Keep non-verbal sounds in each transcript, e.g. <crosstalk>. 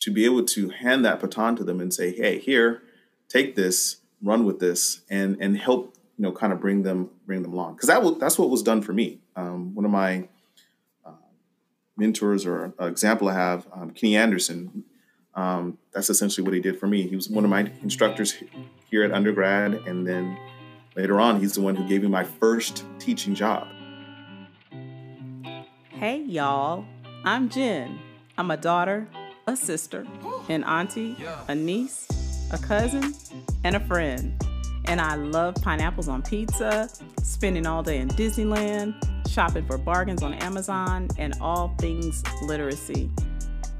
to be able to hand that baton to them and say, "Hey, here, take this, run with this," and and help you know kind of bring them bring them along because that was, that's what was done for me. Um, one of my uh, mentors or uh, example I have, um, Kenny Anderson. Um, that's essentially what he did for me. He was one of my instructors here at undergrad, and then later on, he's the one who gave me my first teaching job. Hey, y'all. I'm Jen. I'm a daughter, a sister, an auntie, a niece, a cousin, and a friend. And I love pineapples on pizza, spending all day in Disneyland, shopping for bargains on Amazon, and all things literacy.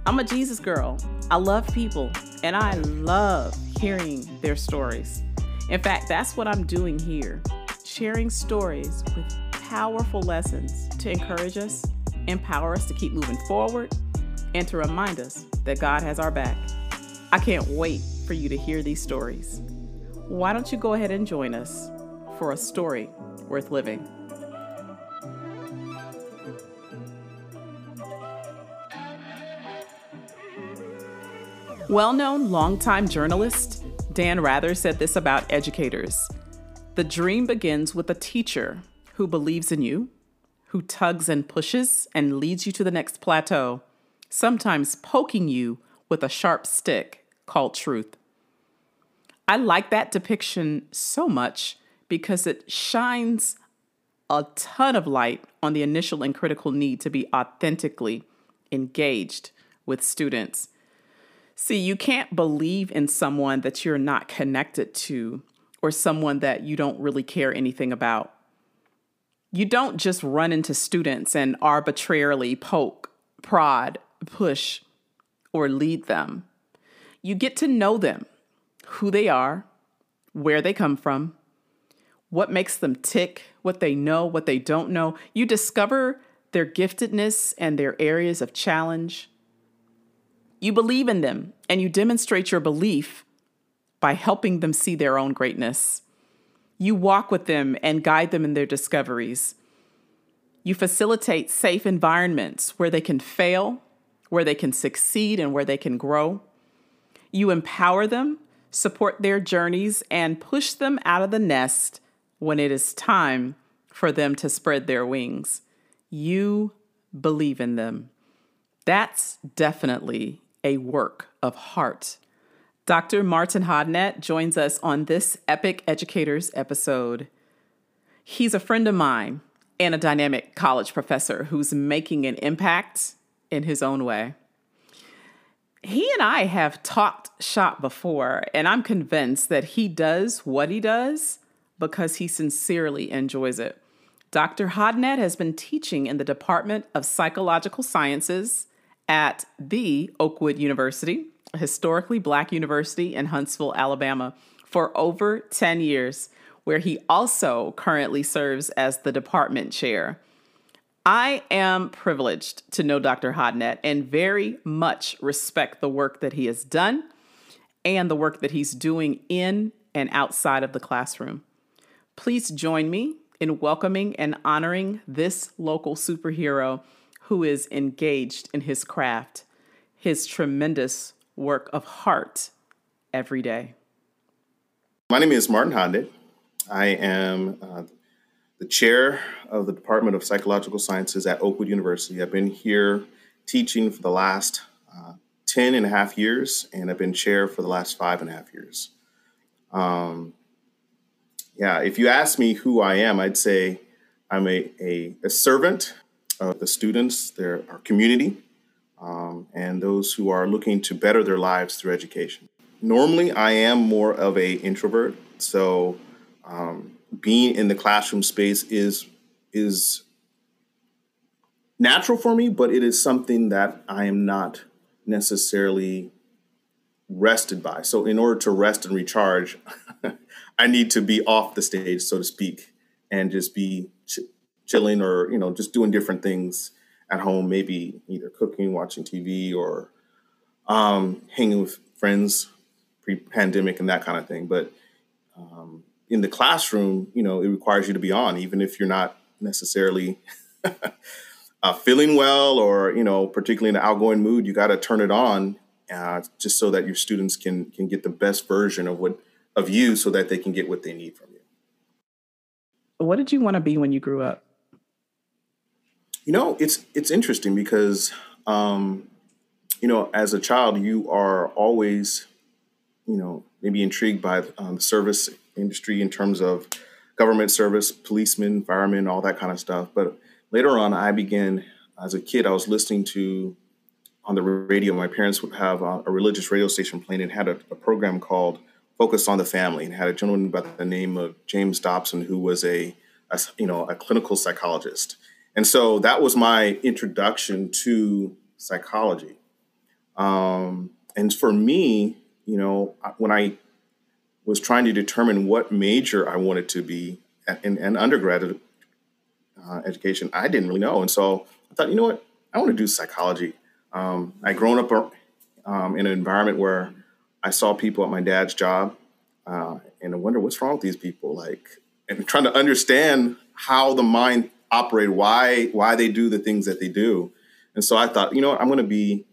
I'm a Jesus girl. I love people, and I love hearing their stories. In fact, that's what I'm doing here sharing stories with powerful lessons to encourage us, empower us to keep moving forward, and to remind us that God has our back. I can't wait for you to hear these stories. Why don't you go ahead and join us for a story worth living? Well known longtime journalist Dan Rather said this about educators The dream begins with a teacher who believes in you, who tugs and pushes and leads you to the next plateau, sometimes poking you with a sharp stick called truth. I like that depiction so much because it shines a ton of light on the initial and critical need to be authentically engaged with students. See, you can't believe in someone that you're not connected to or someone that you don't really care anything about. You don't just run into students and arbitrarily poke, prod, push, or lead them. You get to know them, who they are, where they come from, what makes them tick, what they know, what they don't know. You discover their giftedness and their areas of challenge. You believe in them and you demonstrate your belief by helping them see their own greatness. You walk with them and guide them in their discoveries. You facilitate safe environments where they can fail, where they can succeed, and where they can grow. You empower them, support their journeys, and push them out of the nest when it is time for them to spread their wings. You believe in them. That's definitely a work of heart. Dr. Martin Hodnett joins us on this Epic Educators episode. He's a friend of mine and a dynamic college professor who's making an impact in his own way. He and I have talked shop before, and I'm convinced that he does what he does because he sincerely enjoys it. Dr. Hodnett has been teaching in the Department of Psychological Sciences at the Oakwood University, a historically black university in Huntsville, Alabama, for over 10 years, where he also currently serves as the department chair. I am privileged to know Dr. Hodnett and very much respect the work that he has done and the work that he's doing in and outside of the classroom. Please join me in welcoming and honoring this local superhero who is engaged in his craft, his tremendous work of heart every day. My name is Martin Hodnett. I am uh, the chair of the Department of Psychological Sciences at Oakwood University. I've been here teaching for the last uh, 10 and a half years, and I've been chair for the last five and a half years. Um, yeah, if you ask me who I am, I'd say I'm a, a, a servant of the students, their our community, um, and those who are looking to better their lives through education. Normally, I am more of a introvert, so um, being in the classroom space is is natural for me, but it is something that I am not necessarily rested by. So, in order to rest and recharge, <laughs> I need to be off the stage, so to speak, and just be chilling or you know just doing different things at home maybe either cooking watching tv or um, hanging with friends pre-pandemic and that kind of thing but um, in the classroom you know it requires you to be on even if you're not necessarily <laughs> uh, feeling well or you know particularly in an outgoing mood you got to turn it on uh, just so that your students can can get the best version of what of you, so that they can get what they need from you. What did you want to be when you grew up? You know, it's it's interesting because um, you know, as a child, you are always, you know, maybe intrigued by um, the service industry in terms of government service, policemen, firemen, all that kind of stuff. But later on, I began as a kid. I was listening to on the radio. My parents would have a, a religious radio station playing and had a, a, program called Focus on the Family, and had a gentleman by the name of James Dobson who was a, a you know a clinical psychologist. And so that was my introduction to psychology. Um, and for me, you know, when I was trying to determine what major I wanted to be in, in undergraduate uh, education, I didn't really know. And so I thought, you know what, I want to do psychology. Um, I grown up um, in an environment where I saw people at my dad's job, uh, and I wonder what's wrong with these people. Like, and trying to understand how the mind operates, why why they do the things that they do. And so I thought, you know what, I'm going to be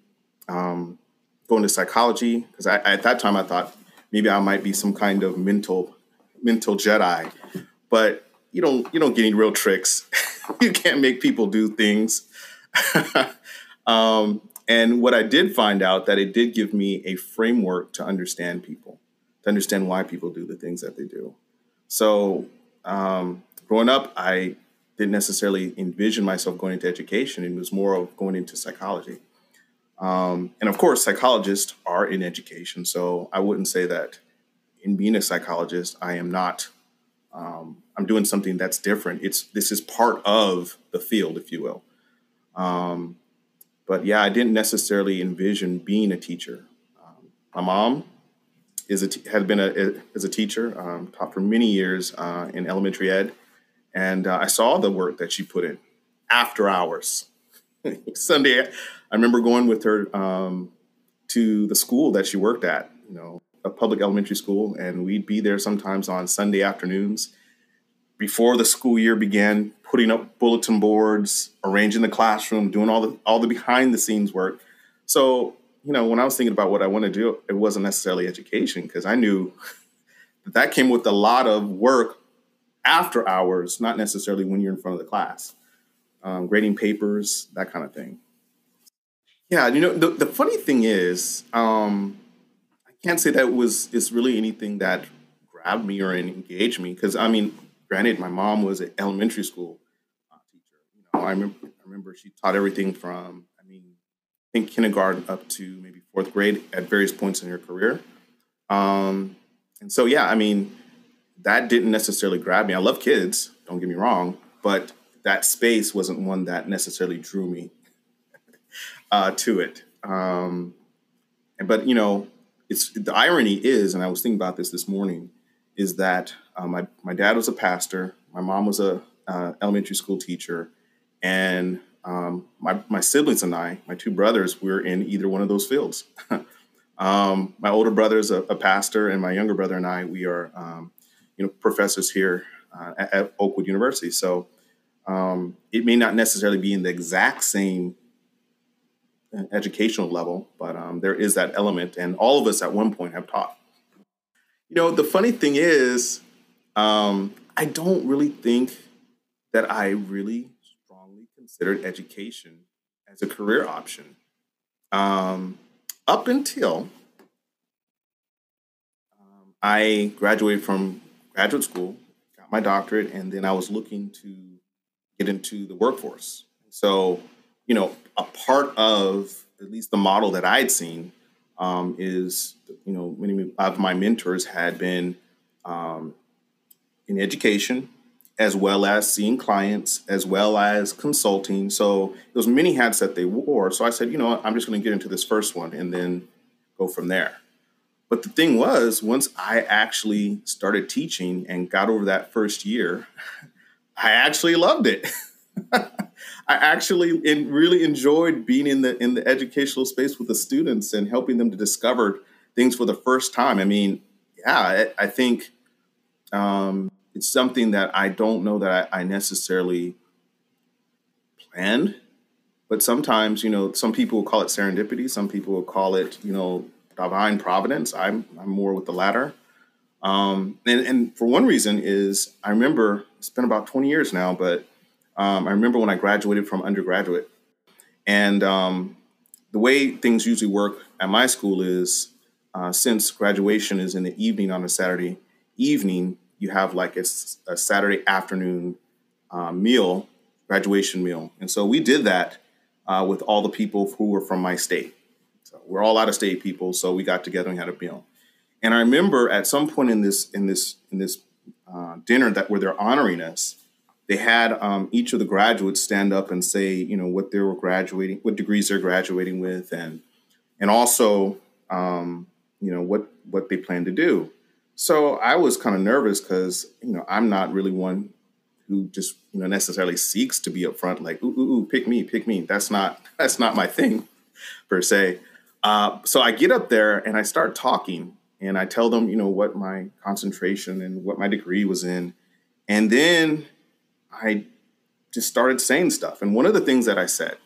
um, going to psychology because at that time I thought maybe I might be some kind of mental mental Jedi, but you don't you don't get any real tricks. <laughs> you can't make people do things. <laughs> um, and what I did find out that it did give me a framework to understand people, to understand why people do the things that they do. So um, growing up, I didn't necessarily envision myself going into education. It was more of going into psychology. Um, and of course, psychologists are in education. So I wouldn't say that in being a psychologist, I am not, um, I'm doing something that's different. It's, this is part of the field, if you will. Um, but yeah, I didn't necessarily envision being a teacher. Um, my mom is a t- had been a, a, as a teacher, um, taught for many years uh, in elementary ed, and uh, I saw the work that she put in after hours. <laughs> Sunday, I remember going with her um, to the school that she worked at, you know, a public elementary school, and we'd be there sometimes on Sunday afternoons before the school year began, putting up bulletin boards, arranging the classroom, doing all the all the behind the scenes work. So, you know, when I was thinking about what I want to do, it wasn't necessarily education because I knew <laughs> that that came with a lot of work after hours, not necessarily when you're in front of the class um, grading papers, that kind of thing. Yeah, you know, the, the funny thing is, um, I can't say that was it's really anything that grabbed me or engaged me because I mean, granted, my mom was an elementary school uh, teacher. You know, I remember, I remember she taught everything from, I mean, I think kindergarten up to maybe fourth grade at various points in her career. Um, and so, yeah, I mean, that didn't necessarily grab me. I love kids, don't get me wrong, but that space wasn't one that necessarily drew me uh, to it. Um, but you know, it's the irony is, and I was thinking about this this morning, is that uh, my my dad was a pastor, my mom was a uh, elementary school teacher, and um, my my siblings and I, my two brothers, were in either one of those fields. <laughs> um, my older brother is a, a, pastor, and my younger brother and I, we are um, you know professors here uh, at, at Oakwood University. So um, it may not necessarily be in the exact same educational level, but um, there is that element, and all of us at one point have taught. You know, the funny thing is, um, I don't really think that I really strongly considered education as a career option um, up until um, I graduated from graduate school, got my doctorate, and then I was looking to get into the workforce. So, you know, a part of at least the model that I'd seen um, is, you know, many of my mentors had been um, in education, as well as seeing clients, as well as consulting. So there was many hats that they wore. So I said, you know, I'm just going to get into this first one and then go from there. But the thing was, once I actually started teaching and got over that first year, <laughs> I actually loved it. <laughs> I actually in, really enjoyed being in the in the educational space with the students and helping them to discover things for the first time. I mean, yeah, I, I think um, it's something that I don't know that I, I necessarily planned but sometimes, you know, some people will call it serendipity. Some people will call it, you know, divine providence. I'm, I'm more with the latter. Um, and, and for one reason is I remember it's been about 20 years now, but um, I remember when I graduated from undergraduate. And um, the way things usually work at my school is uh, since graduation is in the evening on a Saturday evening, you have like a, a Saturday afternoon uh, meal, graduation meal. And so we did that uh, with all the people who were from my state. So we're all out of state people, so we got together and had a meal. And I remember at some point in this in this in this uh, dinner that where they're honoring us, they had um, each of the graduates stand up and say, you know, what they were graduating, what degrees they're graduating with, and and also, um, you know, what what they plan to do. So I was kind of nervous because you know I'm not really one who just you know necessarily seeks to be upfront, like ooh, ooh, ooh pick me, pick me. That's not <laughs> that's not my thing <laughs> per se. Uh, so I get up there and I start talking, and I tell them, you know, what my concentration and what my degree was in. And then I just started saying stuff. And one of the things that I said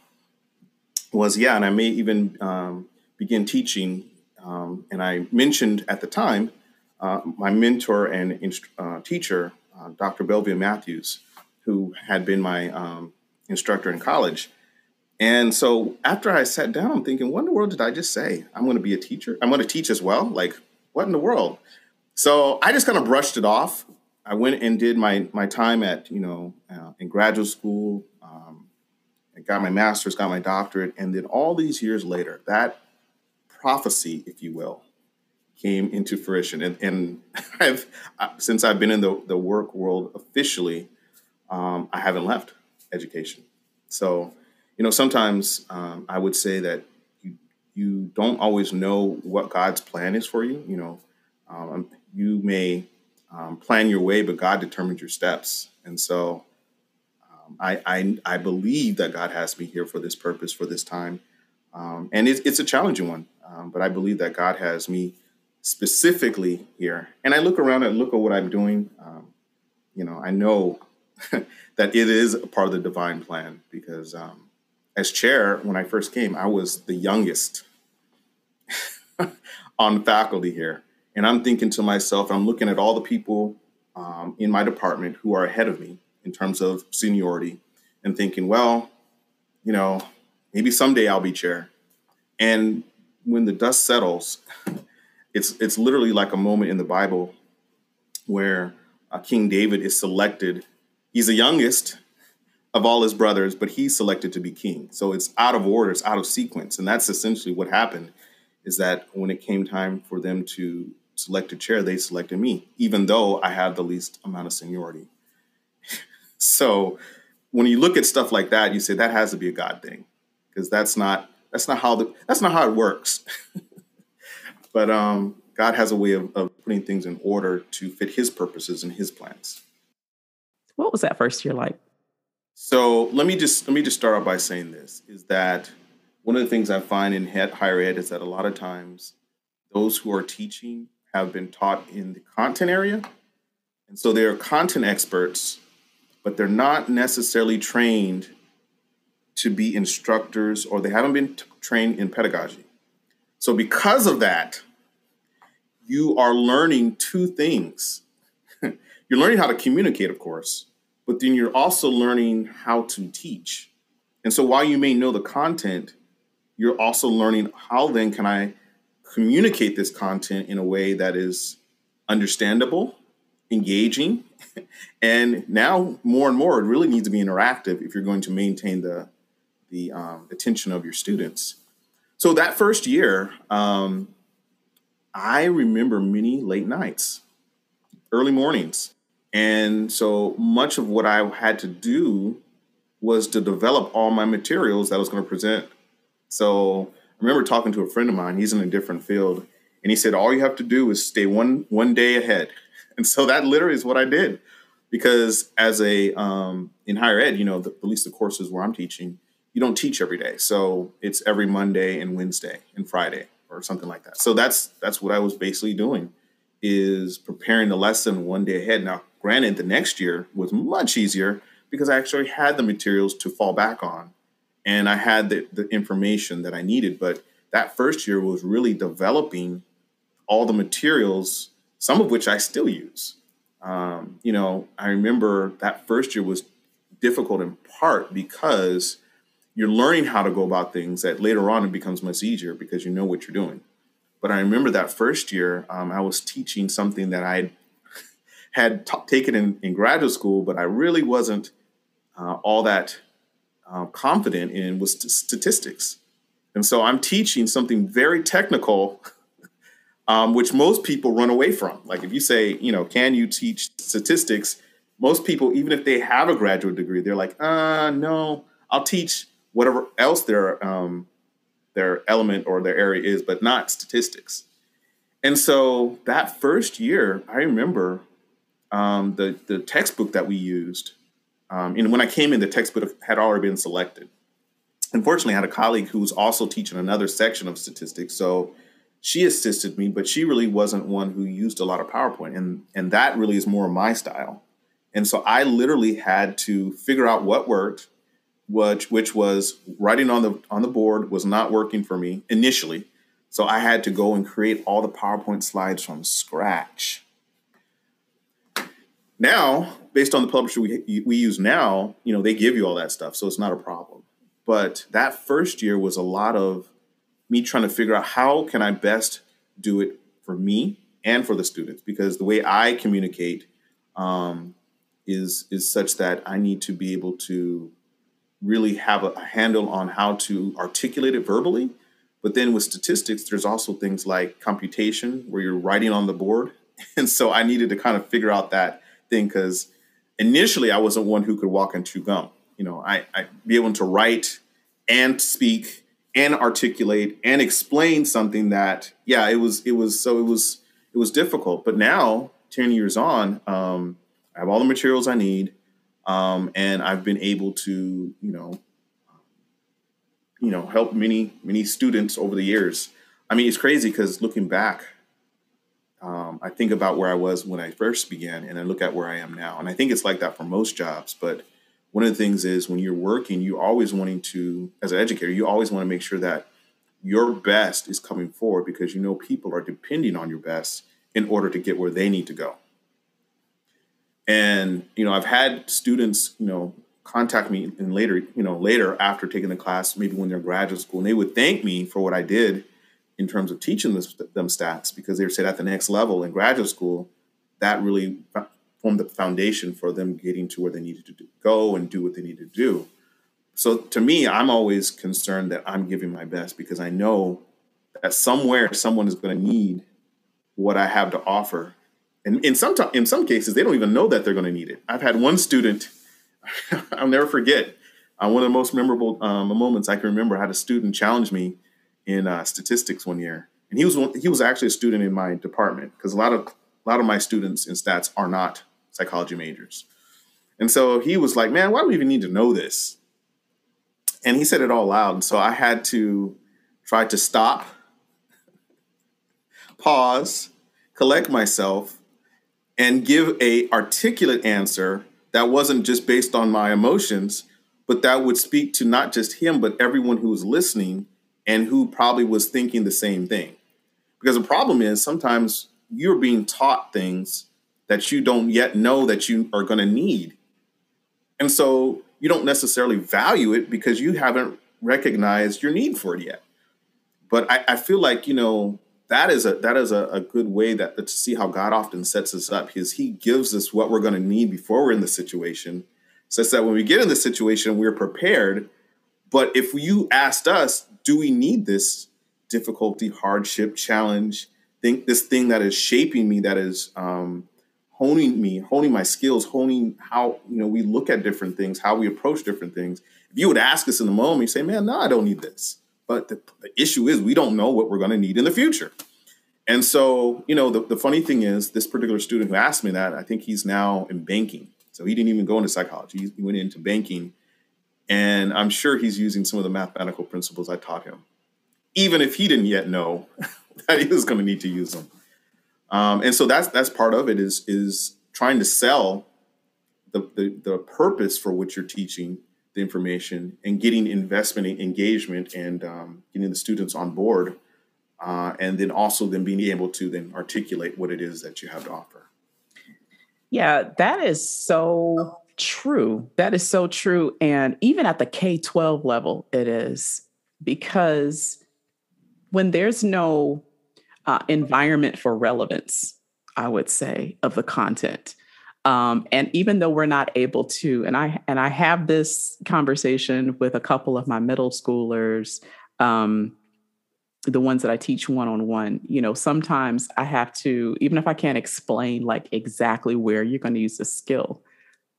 was, yeah, and I may even um, begin teaching. Um, and I mentioned at the time uh, my mentor and inst- uh, teacher, uh, Dr. Belvia Matthews, who had been my um, instructor in college. And so after I sat down, I'm thinking, what in the world did I just say? I'm going to be a teacher. I'm going to teach as well. Like, what in the world? So I just kind of brushed it off. I went and did my my time at you know uh, in graduate school. Um, I got my master's, got my doctorate, and then all these years later, that prophecy, if you will, came into fruition. And, and <laughs> I've since I've been in the the work world officially, um, I haven't left education. So you know, sometimes um, I would say that you don't always know what God's plan is for you. You know, um, you may um, plan your way, but God determines your steps. And so um, I, I, I, believe that God has me here for this purpose, for this time. Um, and it's, it's, a challenging one, um, but I believe that God has me specifically here. And I look around and look at what I'm doing. Um, you know, I know <laughs> that it is a part of the divine plan because as chair, when I first came, I was the youngest <laughs> on faculty here. And I'm thinking to myself, I'm looking at all the people um, in my department who are ahead of me in terms of seniority and thinking, well, you know, maybe someday I'll be chair. And when the dust settles, <laughs> it's it's literally like a moment in the Bible where uh, King David is selected. He's the youngest of all his brothers, but he's selected to be king. So it's out of order, it's out of sequence. And that's essentially what happened is that when it came time for them to select a chair, they selected me, even though I had the least amount of seniority. <laughs> so when you look at stuff like that, you say that has to be a God thing. Because that's not that's not how the that's not how it works. <laughs> but um God has a way of, of putting things in order to fit his purposes and his plans. What was that first year like? So let me just let me just start off by saying this: is that one of the things I find in higher ed is that a lot of times those who are teaching have been taught in the content area, and so they are content experts, but they're not necessarily trained to be instructors, or they haven't been t- trained in pedagogy. So because of that, you are learning two things. <laughs> You're learning how to communicate, of course, but then you're also learning how to teach. And so while you may know the content, you're also learning how then can I communicate this content in a way that is understandable, engaging, <laughs> and now more and more it really needs to be interactive if you're going to maintain the the um, attention of your students. So that first year, um, I remember many late nights, early mornings, and so much of what I had to do was to develop all my materials that I was going to present. So remember talking to a friend of mine, he's in a different field, and he said, All you have to do is stay one one day ahead. <laughs> And so that literally is what I did. Because as a um, in higher ed, you know, the, at least the courses where I'm teaching, you don't teach every day. So it's every Monday and Wednesday and Friday or something like that. So that's that's what I was basically doing is preparing the lesson one day ahead. Now, Granted, the next year was much easier because I actually had the materials to fall back on. And I had the, the information that I needed. But that first year was really developing all the materials, some of which I still use. Um, you know, I remember that first year was difficult in part because you're learning how to go about things that later on it becomes much easier because you know what you're doing. But I remember that first year, um, I was teaching something that I <laughs> had t- taken in, in, graduate school, but I really wasn't uh, all that uh, confident in was t- statistics. And so I'm teaching something very technical, <laughs> um, which most people run away from. Like if you say, you know, can you teach statistics? Most people, even if they have a graduate degree, they're like, uh, no, I'll teach whatever else their um, their element or their area is, but not statistics. And so that first year, I remember um, the the textbook that we used. Um, and when I came in, the textbook had already been selected. Unfortunately, I had a colleague who was also teaching another section of statistics, so she assisted me, but she really wasn't one who used a lot of PowerPoint, and and that really is more my style. And so I literally had to figure out what worked, which which was writing on the on the board was not working for me initially. So I had to go and create all the PowerPoint slides from scratch. Now, based on the publisher we we use now, you know, they give you all that stuff, so it's not a problem. But that first year was a lot of me trying to figure out how can I best do it for me and for the students because the way I communicate um, is is such that I need to be able to really have a, handle on how to articulate it verbally. But then with statistics, there's also things like computation where you're writing on the board. <laughs> And so I needed to kind of figure out that thing because initially I wasn't one who could walk and chew gum. You know, I, I be able to write and speak and articulate and explain something that, yeah, it was, it was, so it was, it was difficult. But now, 10 years on, um, I have all the materials I need. Um, and I've been able to, you know, you know, help many many students over the years. I mean, it's crazy because looking back, um, I think about where I was when I first began, and I look at where I am now, and I think it's like that for most jobs. But one of the things is when you're working, you always wanting to, as an educator, you always want to make sure that your best is coming forward because you know people are depending on your best in order to get where they need to go. And you know, I've had students, you know, contact me and later, you know, later after taking the class, maybe when they're graduate school, and they would thank me for what I did in terms of teaching this, them stats because they were said at the next level in graduate school, that really formed the foundation for them getting to where they needed to do, go and do what they needed to do. So to me, I'm always concerned that I'm giving my best because I know that somewhere someone is going to need what I have to offer and in some in some cases they don't even know that they're going to need it. I've had one student, <laughs> I'll never forget, uh, one of the most memorable um, moments I can remember. I had a student challenge me in uh, statistics one year, and he was one, he was actually a student in my department because a lot of a lot of my students in stats are not psychology majors, and so he was like, "Man, why do we even need to know this?" And he said it all loud, and so I had to try to stop, <laughs> pause, collect myself, and give a articulate answer that wasn't just based on my emotions, but that would speak to not just him, but everyone who was listening and who probably was thinking the same thing. Because the problem is sometimes you're being taught things that you don't yet know that you are going to need. And so you don't necessarily value it because you haven't recognized your need for it yet. But I, I feel like, you know, that is a that is a, a good way that to see how God often sets us up because He gives us what we're going to need before we're in the situation, such that when we get in the situation, we're prepared. But if you asked us, do we need this difficulty, hardship, challenge, think this thing that is shaping me, that is um, honing me, honing my skills, honing how you know we look at different things, how we approach different things. If you would ask us in the moment, you say, "Man, no, I don't need this." But the, the issue is we don't know what we're going to need in the future. And so, you know, the, the funny thing is, this particular student who asked me that, I think he's now in banking. So he didn't even go into psychology, he went into banking. And I'm sure he's using some of the mathematical principles I taught him, even if he didn't yet know <laughs> that he was going to need to use them. Um, and so that's that's part of it is is trying to sell the, the, the purpose for which you're teaching the information and getting investment and engagement and um, getting the students on board uh, and then also then being able to then articulate what it is that you have to offer yeah that is so true that is so true and even at the k-12 level it is because when there's no uh, environment for relevance i would say of the content um, and even though we're not able to, and I and I have this conversation with a couple of my middle schoolers, um, the ones that I teach one on one. You know, sometimes I have to, even if I can't explain like exactly where you're going to use the skill,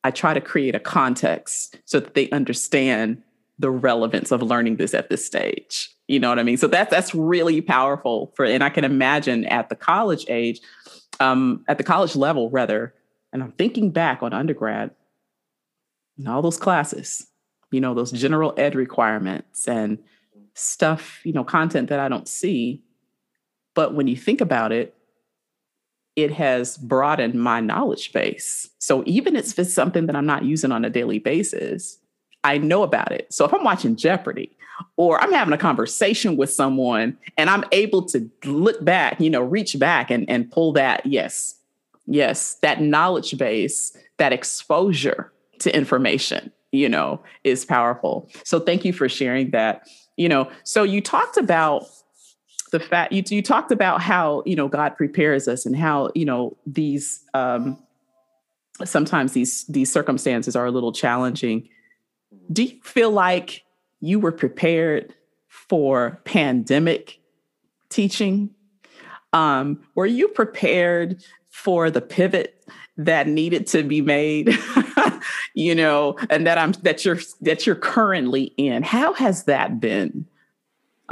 I try to create a context so that they understand the relevance of learning this at this stage. You know what I mean? So that's that's really powerful for, and I can imagine at the college age, um, at the college level rather and I'm thinking back on undergrad and all those classes, you know, those general ed requirements and stuff, you know, content that I don't see. But when you think about it, it has broadened my knowledge base. So even if it's something that I'm not using on a daily basis, I know about it. So if I'm watching Jeopardy or I'm having a conversation with someone and I'm able to look back, you know, reach back and, and pull that, yes, yes, that knowledge base, that exposure to information, you know, is powerful. So thank you for sharing that. You know, so you talked about the fact you you talked about how you know God prepares us and how you know these um, sometimes these these circumstances are a little challenging. Do you feel like you were prepared for pandemic teaching? Um, were you prepared for the pivot that needed to be made <laughs> you know and that i'm that you're that you're currently in how has that been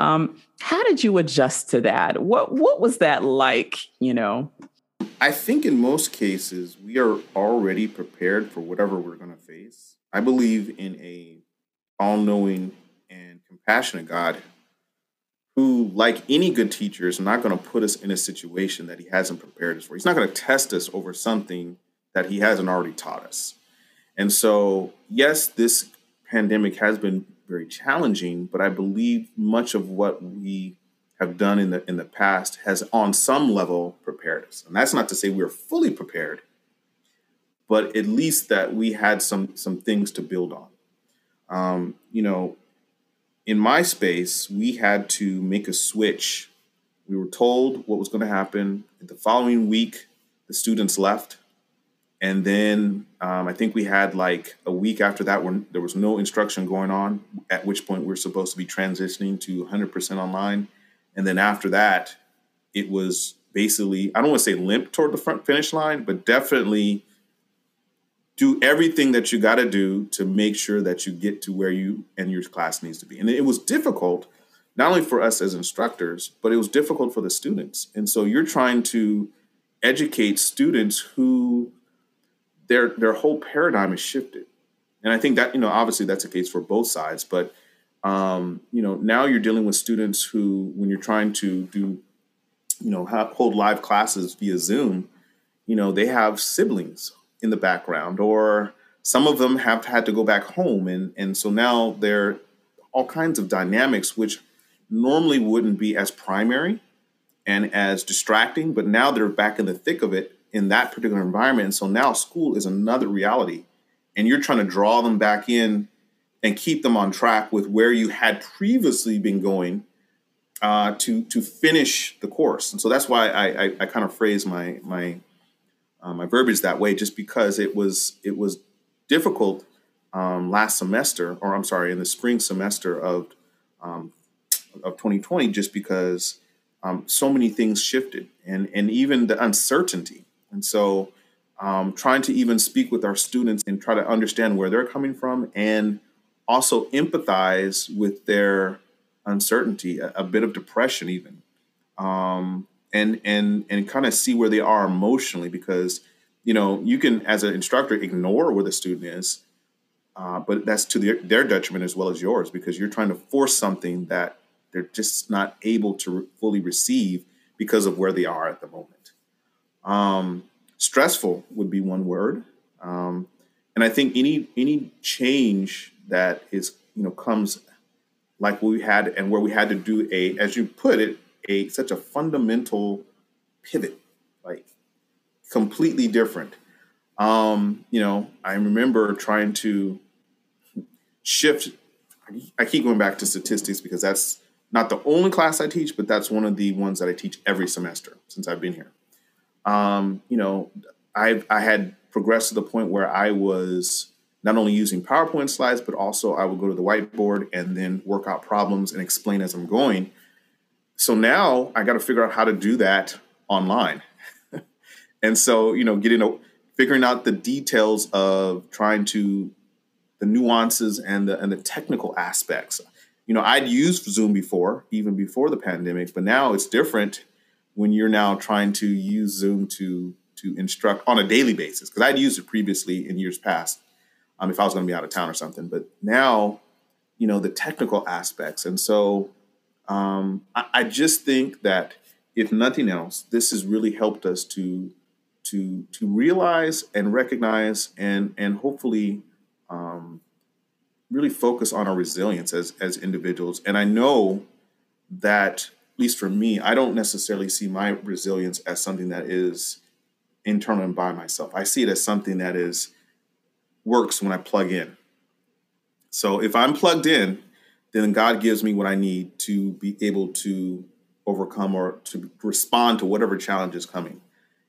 um how did you adjust to that what what was that like you know i think in most cases we are already prepared for whatever we're going to face i believe in a all-knowing and compassionate god who, like any good teacher, is not going to put us in a situation that he hasn't prepared us for. He's not going to test us over something that he hasn't already taught us. And so, yes, this pandemic has been very challenging, but I believe much of what we have done in the in the past has on some level prepared us. And that's not to say we're fully prepared, but at least that we had some some things to build on. Um, you know, in my space, we had to make a switch. We were told what was going to happen. The following week, the students left. And then um, I think we had like a week after that when there was no instruction going on, at which point we are supposed to be transitioning to 100% online. And then after that, it was basically, I don't want to say limp toward the front finish line, but definitely do everything that you got to do to make sure that you get to where you and your class needs to be. And it was difficult, not only for us as instructors, but it was difficult for the students. And so you're trying to educate students who their their whole paradigm is shifted. And I think that you know obviously that's the case for both sides, but um, you know now you're dealing with students who, when you're trying to do, you know, have, hold live classes via Zoom, you know they have siblings in the background, or some of them have had to go back home, and and so now there are all kinds of dynamics which normally wouldn't be as primary and as distracting, but now they're back in the thick of it in that particular environment. And so now school is another reality, and you're trying to draw them back in and keep them on track with where you had previously been going uh, to to finish the course. And so that's why I, I, I kind of phrase my my um, my verbiage that way just because it was it was difficult um, last semester, or I'm sorry, in the spring semester of um, of 2020, just because um, so many things shifted and and even the uncertainty, and so um, trying to even speak with our students and try to understand where they're coming from, and also empathize with their uncertainty, a, a bit of depression, even. Um, and and and kind of see where they are emotionally because you know you can as an instructor ignore where the student is uh, but that's to their, their detriment as well as yours because you're trying to force something that they're just not able to fully receive because of where they are at the moment um, stressful would be one word. Um, and i think any any change that is you know comes like we had and where we had to do a as you put it a such a fundamental pivot like completely different. Um you know i remember trying to shift i keep going back to statistics because that's not the only class i teach but that's one of the ones that i teach every semester since i've been here um you know i i had progressed to the point where i was not only using PowerPoint slides, but also I would go to the whiteboard and then work out problems and explain as I'm going. So now I got to figure out how to do that online. <laughs> and so, you know, getting a, figuring out the details of trying to the nuances and the and the technical aspects. You know, I'd used Zoom before, even before the pandemic, but now it's different when you're now trying to use Zoom to to instruct on a daily basis. Because I'd used it previously in years past um, if I was going to be out of town or something. But now, you know, the technical aspects. And so um, I, I, just think that if nothing else, this has really helped us to to to realize and recognize and and hopefully um, really focus on our resilience as as individuals. And I know that at least for me, I don't necessarily see my resilience as something that is internal and by myself. I see it as something that is works when I plug in. So if I'm plugged in, then God gives me what I need to be able to overcome or to respond to whatever challenge is coming.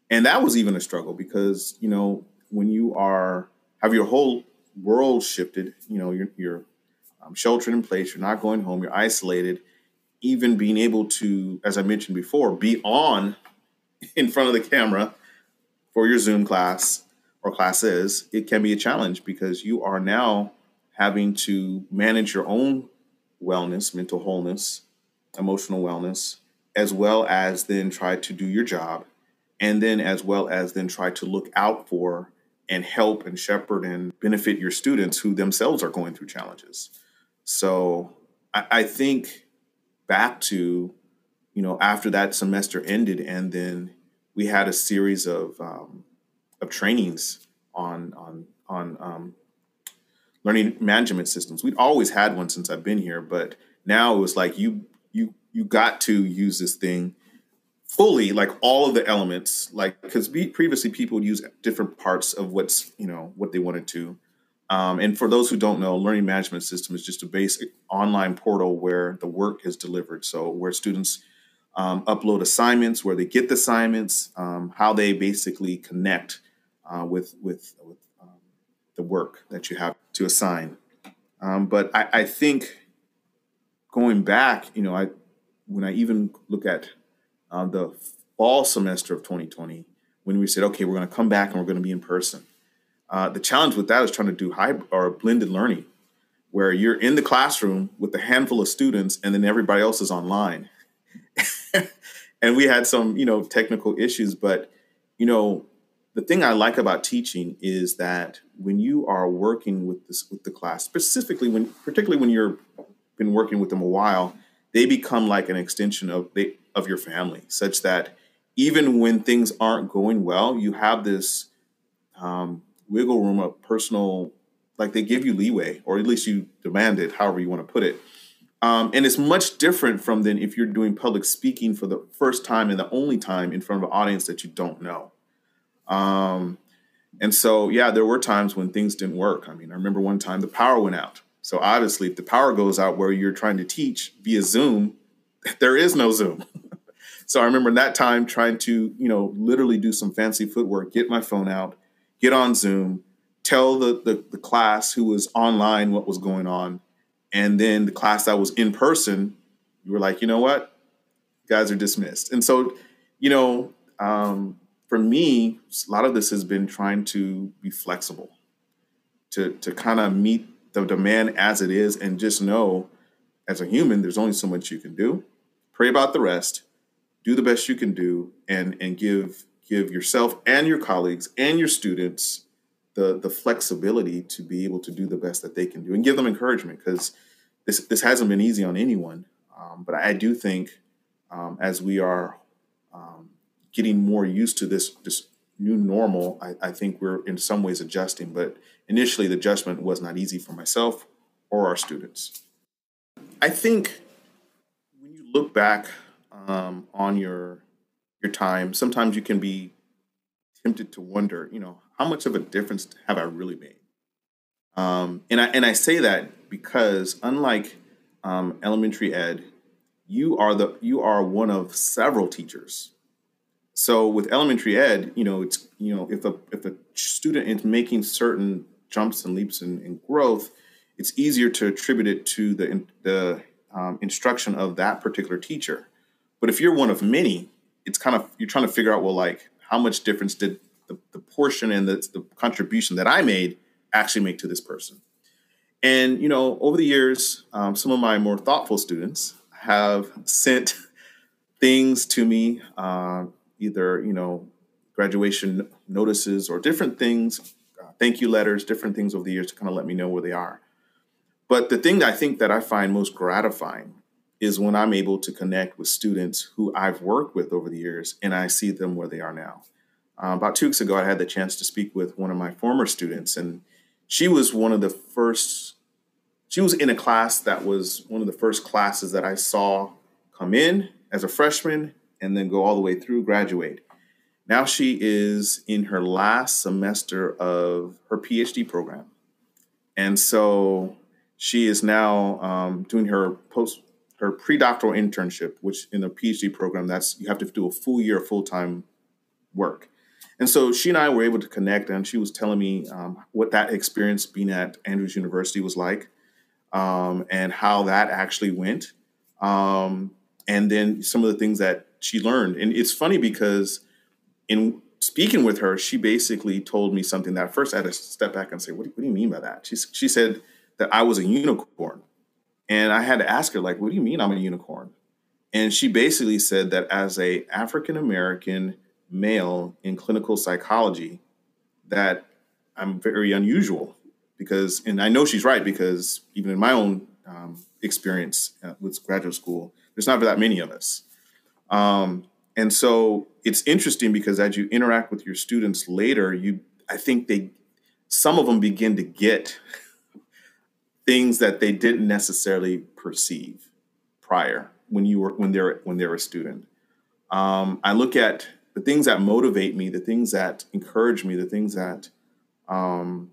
And that was even a struggle because, you know, when you are have your whole world shifted, you know, you're, you're um, sheltered in place, you're not going home, you're isolated, even being able to, as I mentioned before, be on <laughs> in front of the camera for your Zoom class or classes, it can be a challenge because you are now having to manage your own wellness, mental wholeness, emotional wellness, as well as then try to do your job, and then as well as then try to look out for and help and shepherd and benefit your students who themselves are going through challenges. So I, I think back to, you know, after that semester ended, and then we had a series of um, of trainings on on on um, learning management systems. We'd always had one since I've been here, but now it was like you you you got to use this thing fully, like all of the elements, like because previously people would use different parts of what's you know what they wanted to. Um, and for those who don't know, learning management system is just a basic online portal where the work is delivered. So where students um, upload assignments, where they get the assignments, um, how they basically connect uh, with with, with um, the work that you have to assign. Um, but I, I, think going back, you know, I when I even look at uh, the fall semester of 2020, when we said, okay, we're going to come back and we're going to be in person. Uh, the challenge with that is trying to do hybrid or blended learning, where you're in the classroom with a handful of students and then everybody else is online. <laughs> and we had some, you know, technical issues, but you know, the thing I like about teaching is that when you are working with this with the class, specifically when particularly when you're been working with them a while, they become like an extension of they, of your family, such that even when things aren't going well, you have this um, wiggle room of personal, like they give you leeway, or at least you demand it, however you want to put it. Um, and it's much different from than if you're doing public speaking for the first time and the only time in front of an audience that you don't know. Um, and so, yeah, there were times when things didn't work. I mean, I remember one time the power went out. So obviously, if the power goes out where you're trying to teach via Zoom, <laughs> there is no Zoom. <laughs> so I remember that time trying to, you know, literally do some fancy footwork, get my phone out, get on Zoom, tell the, the, the class who was online what was going on. And then the class that was in person, you were like, you know what? guys are dismissed. And so, you know, um, for me, a lot of this has been trying to be flexible, to to kind of meet the demand as it is, and just know, as a human, there's only so much you can do. Pray about the rest, do the best you can do, and and give give yourself and your colleagues and your students the the flexibility to be able to do the best that they can do, and give them encouragement because this this hasn't been easy on anyone. Um, but I do think um, as we are um, getting more used to this this new normal, I, I, think we're in some ways adjusting. But initially, the adjustment was not easy for myself or our students. I think when you look back um, on your your time, sometimes you can be tempted to wonder, you know, how much of a difference have I really made? Um, and I and I say that because unlike um, elementary ed, you are the you are one of several teachers. So with elementary ed, you know, it's you know, if a if a student is making certain jumps and leaps in growth, it's easier to attribute it to the the um, instruction of that particular teacher. But if you're one of many, it's kind of you're trying to figure out well, like how much difference did the, the portion and the, the contribution that I made actually make to this person? And you know, over the years, um, some of my more thoughtful students have sent <laughs> things to me, uh, either you know, graduation notices or different things, uh, thank you letters, different things over the years to kind of let me know where they are. But the thing that I think that I find most gratifying is when I'm able to connect with students who I've worked with over the years and I see them where they are now. Uh, about two weeks ago, I had the chance to speak with one of my former students, and she was one of the first, she was in a class that was one of the first classes that I saw come in as a freshman and then go all the way through graduate. Now she is in her last semester of her PhD program. And so she is now um, doing her post her pre-doctoral internship, which in a PhD program, that's you have to do a full year of full-time work. And so she and I were able to connect, and she was telling me um, what that experience being at Andrews University was like, um, and how that actually went, um, and then some of the things that she learned. And it's funny because in speaking with her, she basically told me something that at first I had to step back and say, "What do, what do you mean by that?" She she said that I was a unicorn and I had to ask her, like, what do you mean I'm a unicorn? And she basically said that as a African American male in clinical psychology, that I'm very unusual because, and I know she's right because even in my own um, experience uh, with graduate school, there's not that many of us. Um, and so it's interesting because as you interact with your students later, you I think they some of them begin to get things that they didn't necessarily perceive prior when you were when they're when they're a student. Um, I look at the things that motivate me, the things that encourage me, the things that um,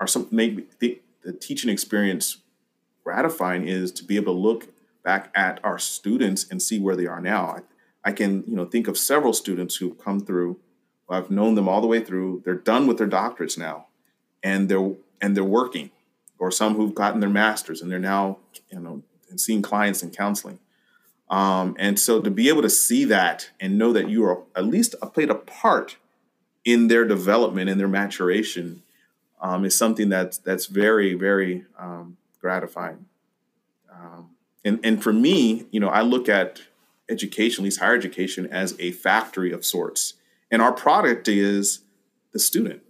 are some make the, the teaching experience gratifying is to be able to look back at our students and see where they are now. I, I can you know think of several students who've come through. I've known them all the way through. They're done with their doctorates now, and they're and they're working or some who've gotten their masters and they're now, you know, seeing clients and counseling. Um, and so to be able to see that and know that you are at least played a part in their development and their maturation um, is something that's that's very very um, gratifying. Um, and and for me, you know, I look at education, at least higher education, as a factory of sorts, and our product is the student.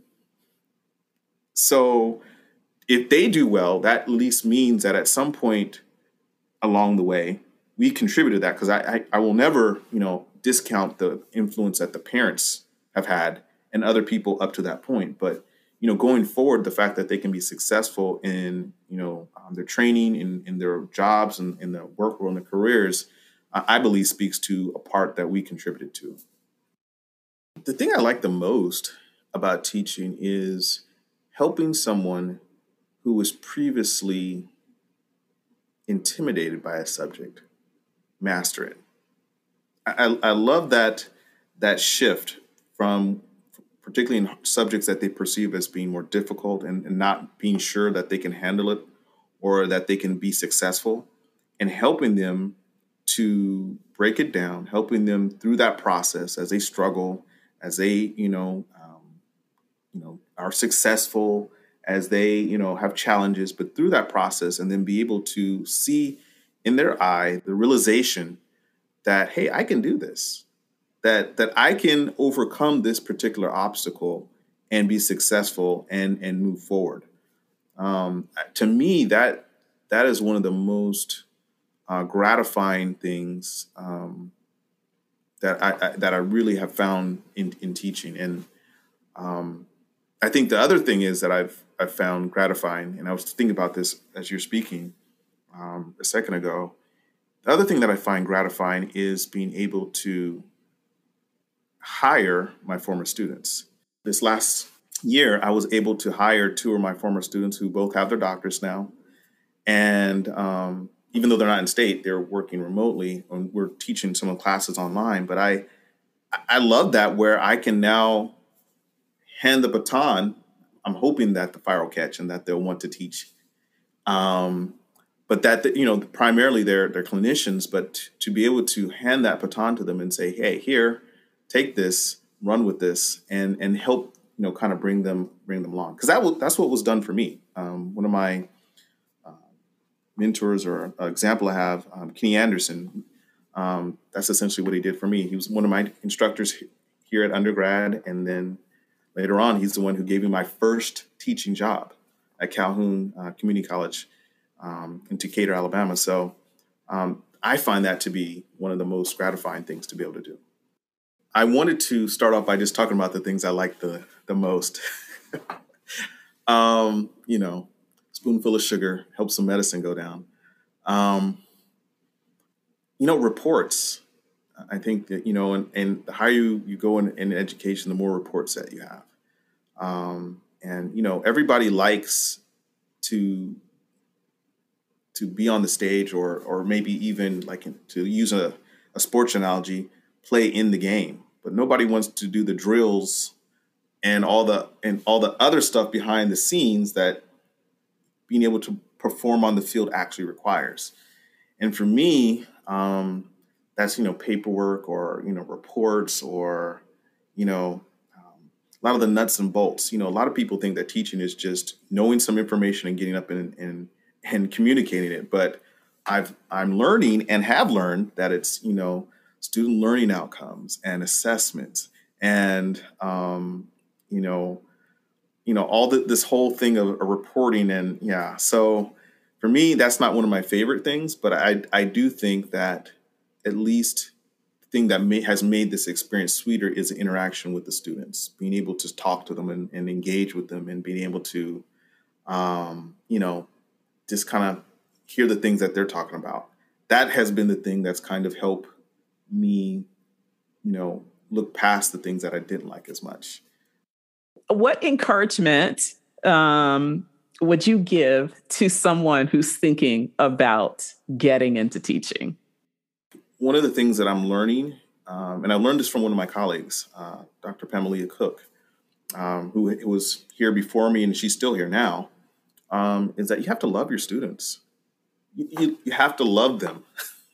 So if they do well, that at least means that at some point along the way, we contributed that because I, I, I will never, you know, discount the influence that the parents have had and other people up to that point. But you know, going forward, the fact that they can be successful in you know um, their training, in in their jobs, and in, in the work world and their careers, I believe speaks to a part that we contributed to. The thing I like the most about teaching is helping someone who was previously intimidated by a subject master it. I, I love that that shift from particularly in subjects that they perceive as being more difficult and, and not being sure that they can handle it or that they can be successful and helping them to break it down, helping them through that process as they struggle, as they, you know, um, you know, are successful, as they you know have challenges but through that process and then be able to see in their eye the realization that hey i can do this that that i can overcome this particular obstacle and be successful and and move forward. Um, to me that that is one of the most uh, gratifying things um, that I, I, that I really have found in, in teaching. And um, I think the other thing is that I've I found gratifying, and I was thinking about this as you're speaking um, a second ago. The other thing that I find gratifying is being able to hire my former students. This last year, I was able to hire two of my former students who both have their doctors now. And um, even though they're not in state, they're working remotely and we're teaching some of the classes online. But I, I love that where I can now hand the baton. I'm hoping that the fire will catch and that they'll want to teach. Um, but that you know primarily they're they're clinicians but to be able to hand that baton to them and say hey here take this run with this and and help you know kind of bring them bring them along. Because that was that's what was done for me. Um, one of my uh, mentors or example i have um, kenny anderson um, that's essentially what he did for me. He was one of my instructors here at undergrad and then later on he's the one who gave me my first teaching job at calhoun uh, community college um, in Decatur, Alabama. So um, I find that to be one of the most gratifying things to be able to do. I wanted to start off by just talking about the things I like the the most. <laughs> um, you know, spoonful of sugar helps some medicine go down. Um, you know, reports. I think that you know, and, and the higher you, you go in, in education, the more reports that you have. Um, and you know, everybody likes to to be on the stage or or maybe even like to use a, a sports analogy play in the game but nobody wants to do the drills and all the and all the other stuff behind the scenes that being able to perform on the field actually requires and for me um, that's you know paperwork or you know reports or you know um, a lot of the nuts and bolts you know a lot of people think that teaching is just knowing some information and getting up and, and and communicating it. But I've I'm learning and have learned that it's you know student learning outcomes and assessments and um, you know you know all the, this whole thing of, of reporting and yeah so for me that's not one of my favorite things but i i do think that at least thing that may, has made this experience sweeter is interaction with the students being able to talk to them and, and engage with them and being able to um, you know just kind of hear the things that they're talking about. That has been the thing that's kind of helped me, you know, look past the things that I didn't like as much. What encouragement um, would you give to someone who's thinking about getting into teaching? One of the things that I'm learning, um, and I learned this from one of my colleagues, uh, Dr. Pamela Cook, um, who was here before me, and she's still here now um, is that you have to love your students. You, you, have to love them,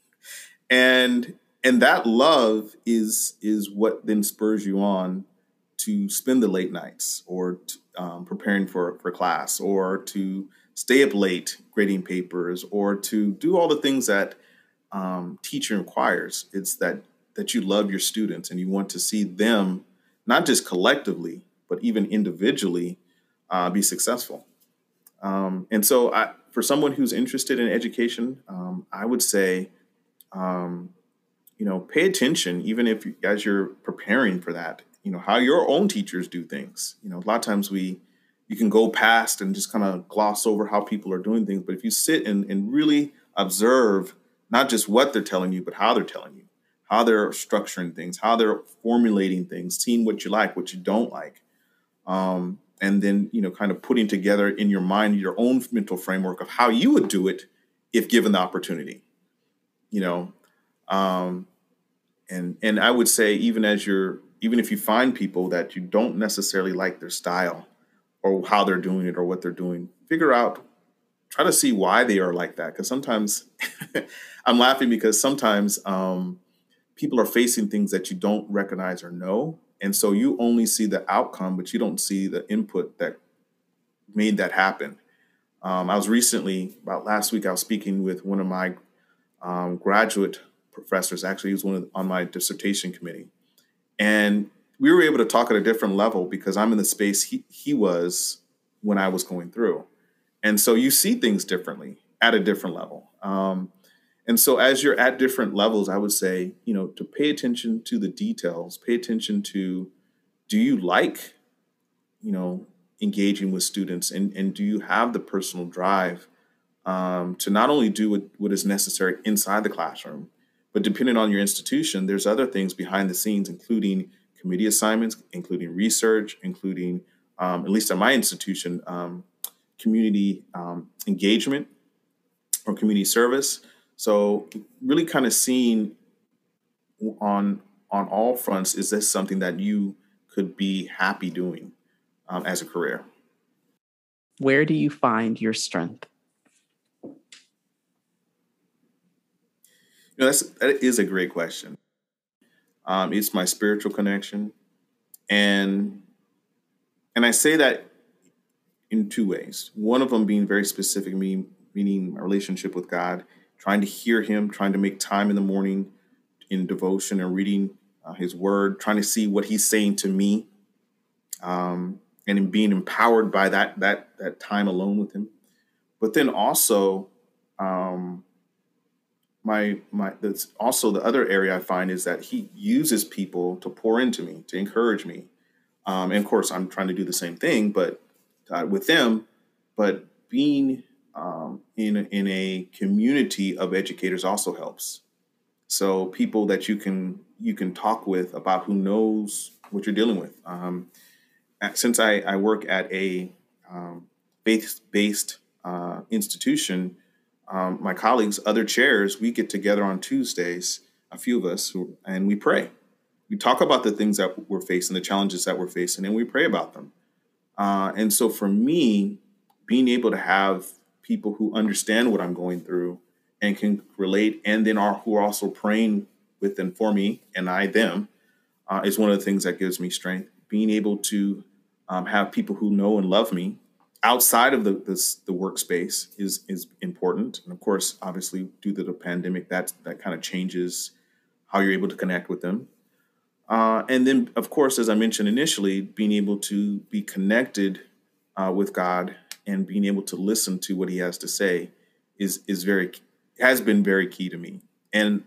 <laughs> and and that love is is what then spurs you on to spend the late nights or to, um, preparing for for class or to stay up late grading papers or to do all the things that um, teaching requires. It's that that you love your students and you want to see them not just collectively but even individually uh, be successful. Um, and so, I, for someone who's interested in education, um, I would say, um, you know, pay attention, even if you, as you're preparing for that, you know, how your own teachers do things. You know, a lot of times we, you can go past and just kind of gloss over how people are doing things. But if you sit and, and really observe not just what they're telling you, but how they're telling you, how they're structuring things, how they're formulating things, seeing what you like, what you don't like, um, and then you know kind of putting together in your mind your own mental framework of how you would do it if given the opportunity you know um, and and i would say even as you're even if you find people that you don't necessarily like their style or how they're doing it or what they're doing figure out try to see why they are like that because sometimes <laughs> i'm laughing because sometimes um, people are facing things that you don't recognize or know and so you only see the outcome, but you don't see the input that made that happen. Um, I was recently, about last week, I was speaking with one of my um, graduate professors. Actually, he was one of, on my dissertation committee. And we were able to talk at a different level because I'm in the space he, he was when I was going through. And so you see things differently at a different level. Um, and so as you're at different levels, I would say, you know, to pay attention to the details, pay attention to do you like, you know, engaging with students and, and do you have the personal drive um, to not only do what, what is necessary inside the classroom, but depending on your institution, there's other things behind the scenes, including committee assignments, including research, including, um, at least at my institution, um, community um, engagement or community service. So really kind of seeing on on all fronts, is this something that you could be happy doing um, as a career? Where do you find your strength? You know, that's that is a great question. Um, it's my spiritual connection, and and I say that in two ways. One of them being very specific, meaning my relationship with God, trying to hear Him, trying to make time in the morning in devotion and reading uh, His Word, trying to see what He's saying to me, um, and in being empowered by that that that time alone with Him. But then also, um, my my that's also the other area I find is that he uses people to pour into me, to encourage me. Um, and of course, I'm trying to do the same thing, but uh, with them. But being um, in in a community of educators also helps. So people that you can you can talk with about who knows what you're dealing with. Um, since I, I work at a um, faith based uh, institution um, my colleagues, other chairs, we get together on Tuesdays, a few of us, and we pray. We talk about the things that we're facing, the challenges that we're facing, and we pray about them. Uh, and so for me, being able to have people who understand what I'm going through and can relate, and then are who are also praying with and for me, and I them, uh, is one of the things that gives me strength. Being able to um, have people who know and love me outside of the this, the workspace is is important, and of course, obviously, due to the pandemic, that that kind of changes how you're able to connect with them. Uh, and then, of course, as I mentioned initially, being able to be connected uh, with God and being able to listen to what He has to say is is very has been very key to me. And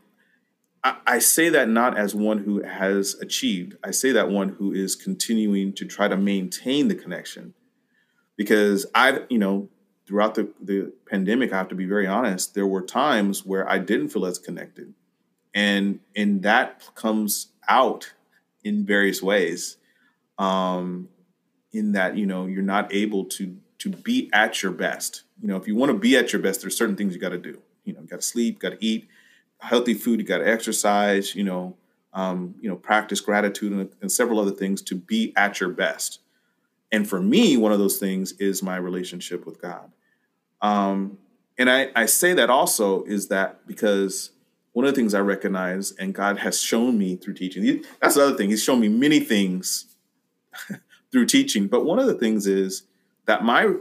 I, I say that not as one who has achieved. I say that one who is continuing to try to maintain the connection because I've you know, throughout the, the pandemic, I have to be very honest, there were times where I didn't feel as connected. And and that comes out in various ways. Um, in that, you know, you're not able to to be at your best. You know, if you want to be at your best, there's certain things you got to do. You know, you got to sleep, got to eat healthy food, you got to exercise. You know, um, you know, practice gratitude and, and several other things to be at your best. And for me, one of those things is my relationship with God. Um, and I, I say that also is that because one of the things I recognize and God has shown me through teaching, that's the other thing. He's shown me many things <laughs> through teaching. But one of the things is that my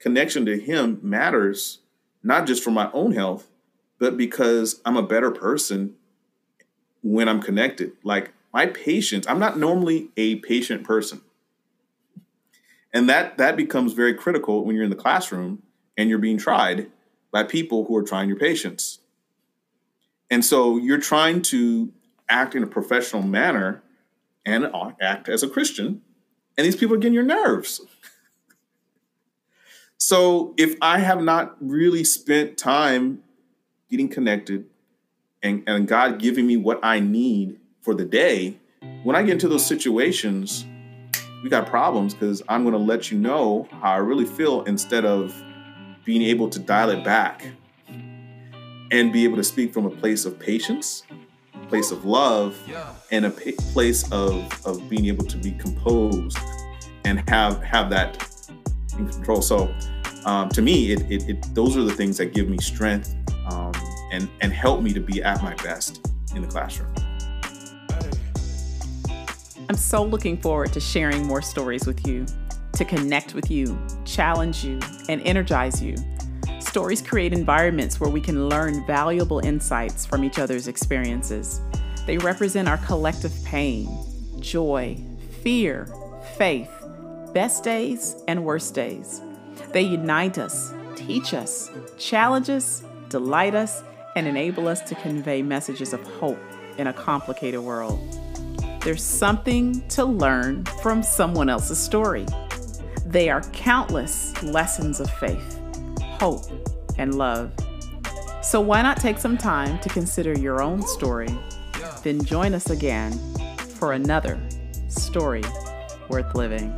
connection to Him matters not just for my own health, but because I'm a better person when I'm connected. Like my patience, I'm not normally a patient person and that that becomes very critical when you're in the classroom and you're being tried by people who are trying your patience and so you're trying to act in a professional manner and act as a christian and these people are getting your nerves. <laughs> So if i have not really spent time getting connected and, and god giving me what i need for the day when i get into those situations we got problems because I'm going to let you know how I really feel instead of being able to dial it back and be able to speak from a place of patience, place of love, and a place of, of being able to be composed and have have that in control. So um, to me, it, it, it, those are the things that give me strength um, and and help me to be at my best in the classroom. I'm so looking forward to sharing more stories with you, to connect with you, challenge you, and energize you. Stories create environments where we can learn valuable insights from each other's experiences. They represent our collective pain, joy, fear, faith, best days, and worst days. They unite us, teach us, challenge us, delight us, and enable us to convey messages of hope in a complicated world. There's something to learn from someone else's story. They are countless lessons of faith, hope, and love. So why not take some time to consider your own story? Then join us again for another story worth living.